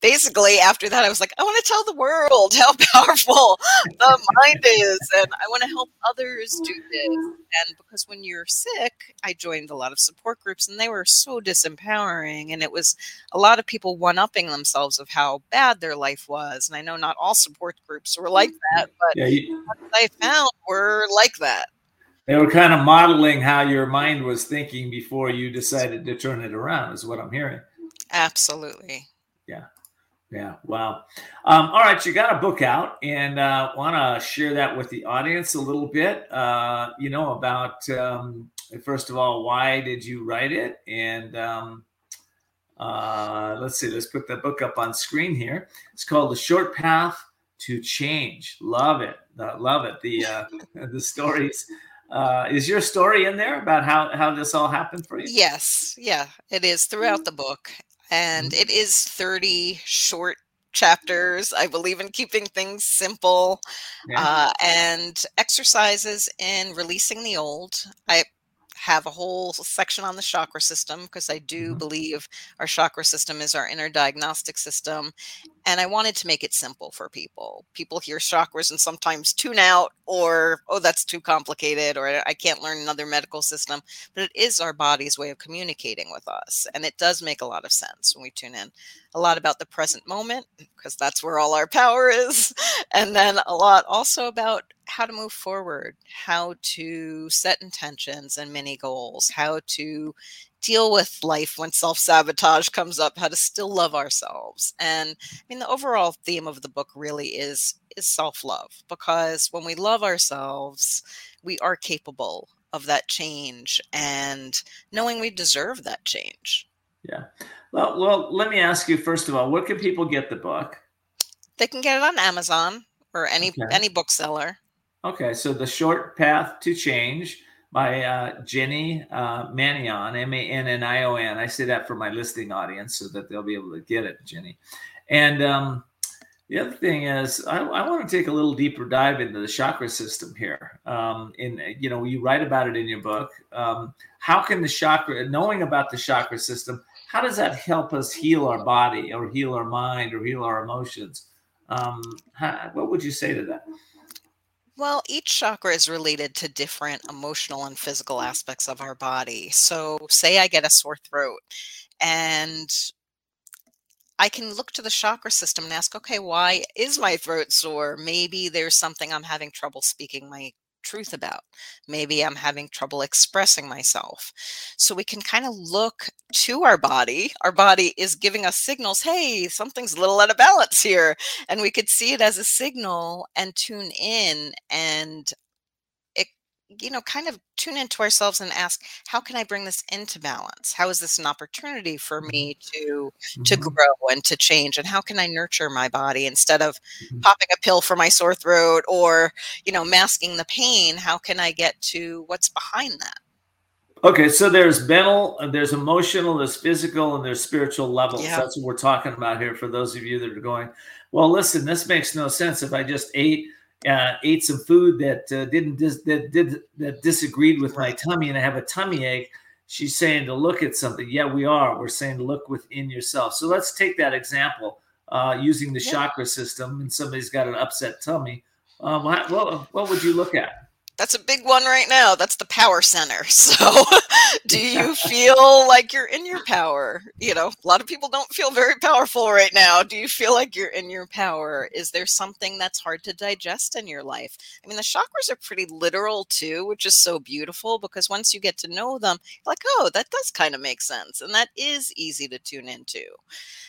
basically, after that, I was like, I want to tell the world how powerful the mind is. And I want to help others do this. And because when you're sick, I joined a lot of support groups and they were so disempowering. And it was a lot of people one upping themselves of how bad their life was. And I know not all support groups were like mm-hmm. that, but yeah, you- I found were like that they were kind of modeling how your mind was thinking before you decided to turn it around is what i'm hearing absolutely yeah Yeah. Wow. Um, all right. You got a book out and uh, want to share that with the audience a little bit, uh, you know, about, um, first of all, why did you write it? And um, uh, let's see, let's put the book up on screen here. It's called The Short Path to Change. Love it. Uh, love it. The, uh, the stories. Uh, is your story in there about how, how this all happened for you? Yes. Yeah, it is throughout the book and it is 30 short chapters. I believe in keeping things simple yeah. uh, and exercises in releasing the old. I have a whole section on the chakra system because I do mm-hmm. believe our chakra system is our inner diagnostic system. And I wanted to make it simple for people. People hear chakras and sometimes tune out, or, oh, that's too complicated, or I can't learn another medical system. But it is our body's way of communicating with us. And it does make a lot of sense when we tune in. A lot about the present moment, because that's where all our power is. And then a lot also about how to move forward, how to set intentions and mini goals, how to deal with life when self sabotage comes up, how to still love ourselves. And I mean, the overall theme of the book really is is self love because when we love ourselves, we are capable of that change and knowing we deserve that change. Yeah. Well, well, let me ask you first of all, where can people get the book? They can get it on Amazon or any okay. any bookseller. Okay, so the short path to change by uh, Jenny uh, Mannion, M A N N I O N. I say that for my listening audience so that they'll be able to get it, Jenny. And um, the other thing is, I, I, want to take a little deeper dive into the chakra system here. Um, in you know, you write about it in your book. Um, how can the chakra, knowing about the chakra system, how does that help us heal our body or heal our mind or heal our emotions? Um, how, what would you say to that? Well, each chakra is related to different emotional and physical mm-hmm. aspects of our body. So, say I get a sore throat and I can look to the chakra system and ask, okay, why is my throat sore? Maybe there's something I'm having trouble speaking my truth about. Maybe I'm having trouble expressing myself. So we can kind of look to our body. Our body is giving us signals hey, something's a little out of balance here. And we could see it as a signal and tune in and you know, kind of tune into ourselves and ask, how can I bring this into balance? How is this an opportunity for mm-hmm. me to to mm-hmm. grow and to change? And how can I nurture my body instead of mm-hmm. popping a pill for my sore throat or, you know, masking the pain? How can I get to what's behind that? Okay, so there's mental, there's emotional, there's physical, and there's spiritual levels. Yeah. That's what we're talking about here for those of you that are going, well, listen, this makes no sense. If I just ate uh, ate some food that uh, didn't dis- that did that disagreed with my tummy and I have a tummy ache, she's saying to look at something. Yeah, we are. We're saying to look within yourself. So let's take that example uh, using the yeah. chakra system, and somebody's got an upset tummy. What, what, what would you look at? That's a big one right now. That's the power center. So, do you feel like you're in your power? You know, a lot of people don't feel very powerful right now. Do you feel like you're in your power? Is there something that's hard to digest in your life? I mean, the chakras are pretty literal too, which is so beautiful because once you get to know them, like, oh, that does kind of make sense. And that is easy to tune into.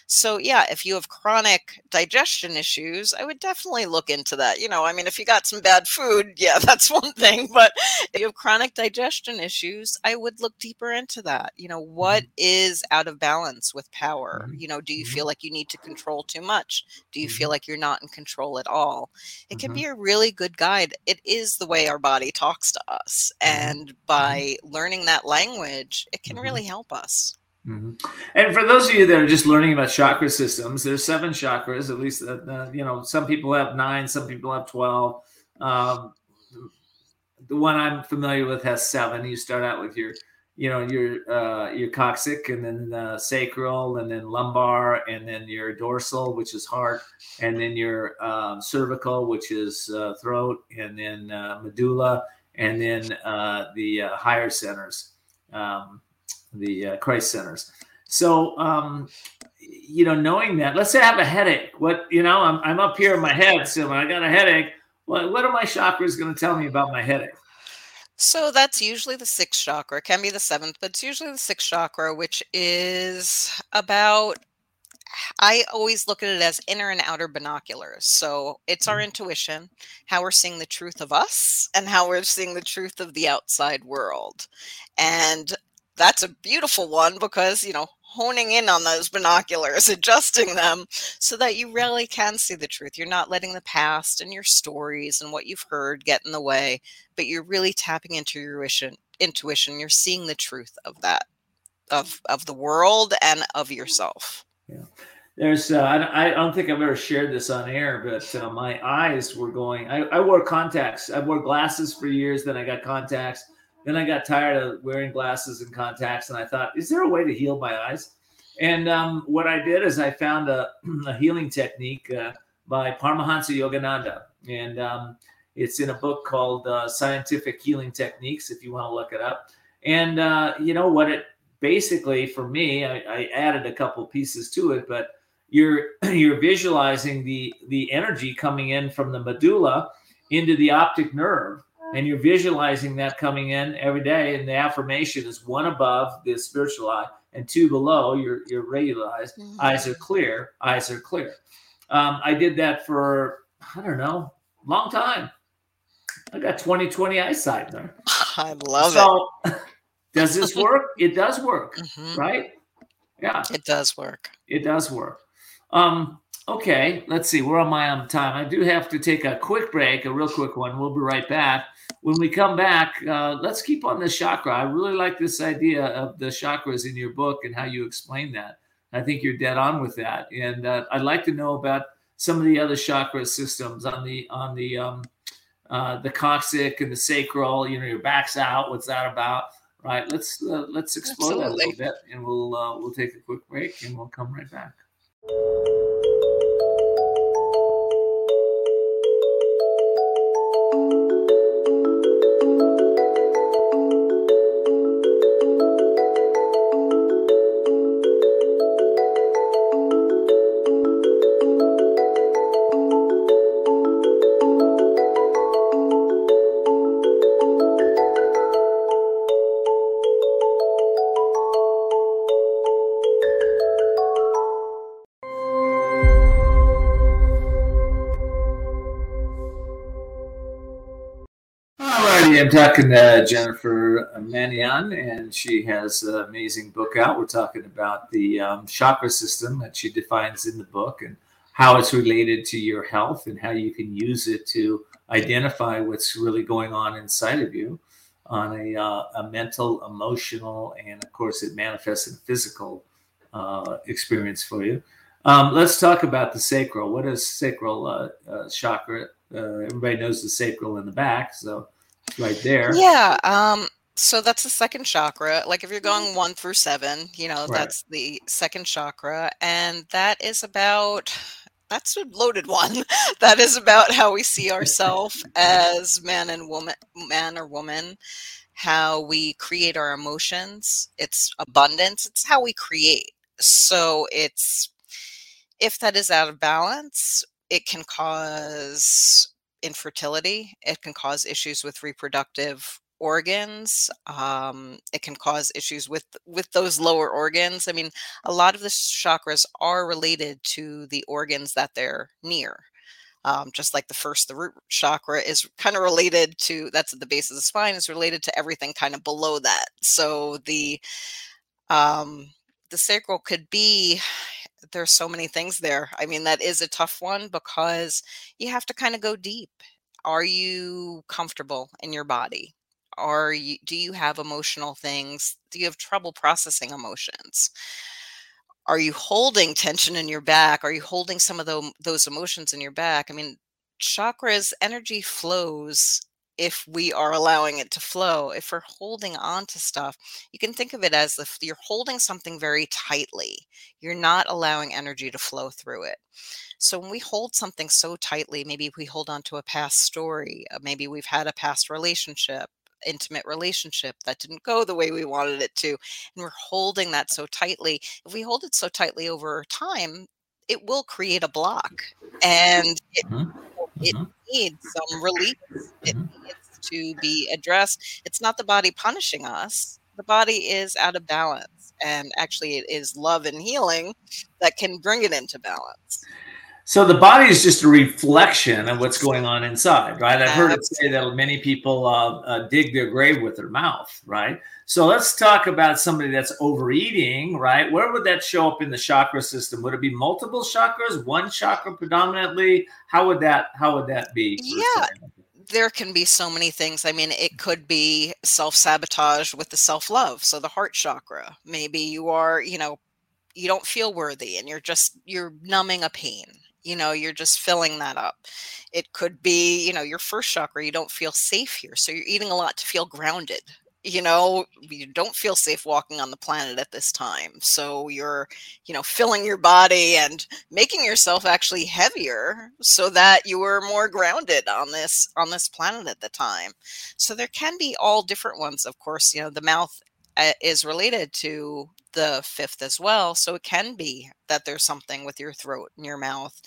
So, yeah, if you have chronic digestion issues, I would definitely look into that. You know, I mean, if you got some bad food, yeah, that's one thing. But if you have chronic digestion issues, I would look deeper into that. You know, what mm-hmm. is out of balance with power? Mm-hmm. You know, do you mm-hmm. feel like you need to control too much? Do you feel mm-hmm. like you're not in control at all? It can be a really good guide. It is the way our body talks to us. And by learning that language, it can really help us. Mm-hmm. And for those of you that are just learning about chakra systems, there's seven chakras. At least, uh, uh, you know, some people have nine, some people have twelve. Um, the one I'm familiar with has seven. You start out with your, you know, your uh, your coccyx, and then uh, sacral, and then lumbar, and then your dorsal, which is heart, and then your um, cervical, which is uh, throat, and then uh, medulla, and then uh, the uh, higher centers, um, the Christ centers. So, um, you know, knowing that, let's say I have a headache. What you know, I'm I'm up here in my head, so I got a headache what, what are my chakras going to tell me about my headache? So that's usually the sixth chakra. It can be the seventh, but it's usually the sixth chakra, which is about I always look at it as inner and outer binoculars. So it's our Mhm. intuition, how we're seeing the truth of us, and how we're seeing the truth of the outside world. And that's a beautiful one because, you know, honing in on those binoculars, adjusting them so that you really can see the truth. You're not letting the past and your stories and what you've heard get in the way, but you're really tapping into your intuition. Intuition. You're seeing the truth of that, of of the world and of yourself. Yeah. There's, uh, I, I don't think I've ever shared this on air, but uh, my eyes were going. I, I wore contacts. I wore glasses for years. Then I got contacts. Then I got tired of wearing glasses and contacts, and I thought, is there a way to heal my eyes? And um, what I did is I found a, a healing technique uh, by Paramahansa Yogananda, and um, it's in a book called uh, Scientific Healing Techniques. If you want to look it up, and uh, you know what it basically for me, I, I added a couple pieces to it, but you're you're visualizing the the energy coming in from the medulla into the optic nerve and you're visualizing that coming in every day and the affirmation is one above the spiritual eye and two below your your regular eyes eyes are clear eyes are clear um, i did that for i don't know long time i got 20 20 eyesight there I love it. so does this work it does work it. Mhm. right yeah It does work. it does work. Um, okay, let's see. Where am I on time? I do have to take a quick break, a real quick one. We'll be right back. When we come back, uh, let's keep on the chakra. I really like this idea of the chakras in your book and how you explain that. I think you're dead on with that, and uh, I'd like to know about some of the other chakra systems on the on the um, uh, the coccyx and the sacral. You know, your back's out. What's that about? Right. Let's uh, let's explore that a little bit, and we'll uh, we'll take a quick break, and we'll come right back. I'm talking to Jennifer Mannion, and she has an amazing book out. We're talking about the um, chakra system that she defines in the book and how it's related to your health and how you can use it to identify what's really going on inside of you on a, uh, a mental, emotional, and of course, it manifests in physical uh, experience for you. Um, let's talk about the sacral. What is sacral uh, uh, chakra? Uh, everybody knows the sacral in the back, so right there. Yeah. Um, so that's the second chakra. Like if you're going one through seven, you know, Right. that's the second chakra. And that is about that's a loaded one. that is about how we see ourselves as man and woman man or woman, how we create our emotions. It's abundance. It's how we create. So it's if that is out of balance, it can cause infertility. It can cause issues with reproductive organs. Um, it can cause issues with with those lower organs. I mean, a lot of the chakras are related to the organs that they're near. Um, just like the first, the root chakra is kind of related to that's at the base of the spine is related to everything kind of below that. So the um, the sacral could be there's so many things there. I mean, that is a tough one because you have to kind of go deep. Are you comfortable in your body? Are you do you have emotional things? Do you have trouble processing emotions? Are you holding tension in your back? Are you holding some of tho- those emotions in your back? I mean, chakras energy flows if we are allowing it to flow. If we're holding on to stuff, you can think of it as if you're holding something very tightly. You're not allowing energy to flow through it. So when we hold something so tightly, maybe we hold on to a past story, uh, maybe we've had a past relationship, intimate relationship that didn't go the way we wanted it to, and we're holding that so tightly. If we hold it so tightly over time, it will create a block and it, it mm-hmm. needs some release. It mm-hmm. needs to be addressed. It's not the body punishing us, the body is out of balance. and actually it is love and healing that can bring it into balance. So the body is just a reflection of what's going on inside, right? I've heard it say that many people uh, uh, dig their grave with their mouth, right? So let's talk about somebody that's overeating, right? Where would that show up in the chakra system? Would it be multiple chakras, one chakra predominantly? How would that how would that be? Yeah. There can be so many things. I mean, it could be self sabotage with the self love. So, the heart chakra. Maybe you are, you know, you don't feel worthy and you're just, you're numbing a pain you know you're just filling that up. It could be you know your first chakra you don't feel safe here so you're eating a lot to feel grounded you know? You don't feel safe walking on the planet at this time so you're you know filling your body and making yourself actually heavier so that you are more grounded on this on this planet at the time. So there can be all different ones of course you know the mouth uh, is related to the fifth as well. So it can be that there's something with your throat and your mouth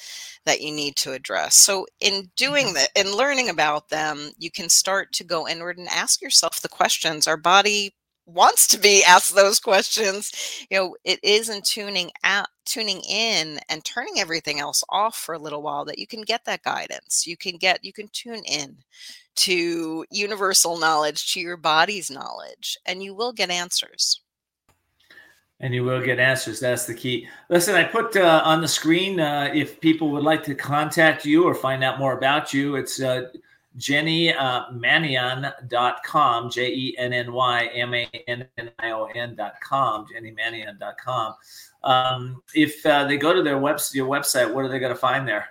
that you need to address. So in doing mm-hmm. that in learning about them, you can start to go inward and ask yourself the questions. Our body wants to be asked those questions. You know, it is in tuning out tuning in and turning everything else off for a little while that you can get that guidance. You can get you can tune in to universal knowledge, to your body's knowledge, and you will get answers and you will get answers. That's the key. Listen, I put uh, on the screen uh, if people would like to contact you or find out more about you. It's uh, jennymannion.com, J E N N Y M A N N I O N.com, jennymannion.com. Um, if uh, they go to their website, your website, what are they going to find there?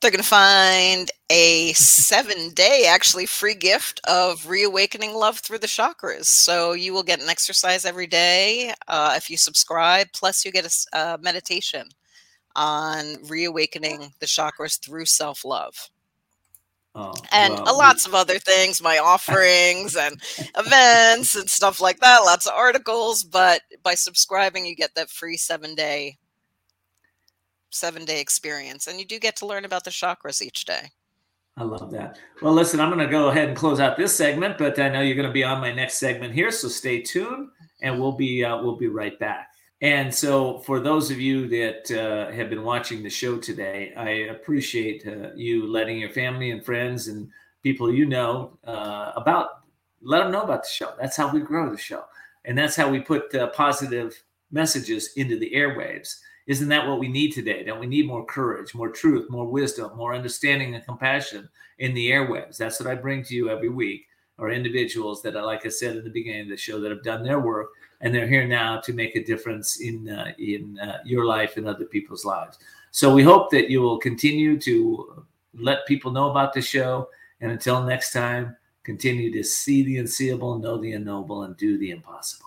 They're going to find a seven day actually free gift of reawakening love through the chakras so you will get an exercise every day uh, if you subscribe plus you get a, a meditation on reawakening the chakras through self-love Oh, and well, lots of other things, my offerings and events and stuff like that, lots of articles. But by subscribing, you get that free seven day seven day experience. And you do get to learn about the chakras each day. I love that. Well, listen, I'm going to go ahead and close out this segment, but I know you're going to be on my next segment here, so stay tuned, and we'll be uh, we'll be right back. And so, for those of you that uh, have been watching the show today, I appreciate uh, you letting your family and friends and people you know uh, about let them know about the show. That's how we grow the show, and that's how we put uh, positive messages into the airwaves. Isn't that what we need today? Don't we need more courage, more truth, more wisdom, more understanding and compassion in the airwaves? That's what I bring to you every week, or individuals that, like I said in the beginning of the show, that have done their work and they're here now to make a difference in uh, in uh, your life and other people's lives. So we hope that you will continue to let people know about the show. And until next time, continue to see the unseeable, know the unknowable, and do the impossible.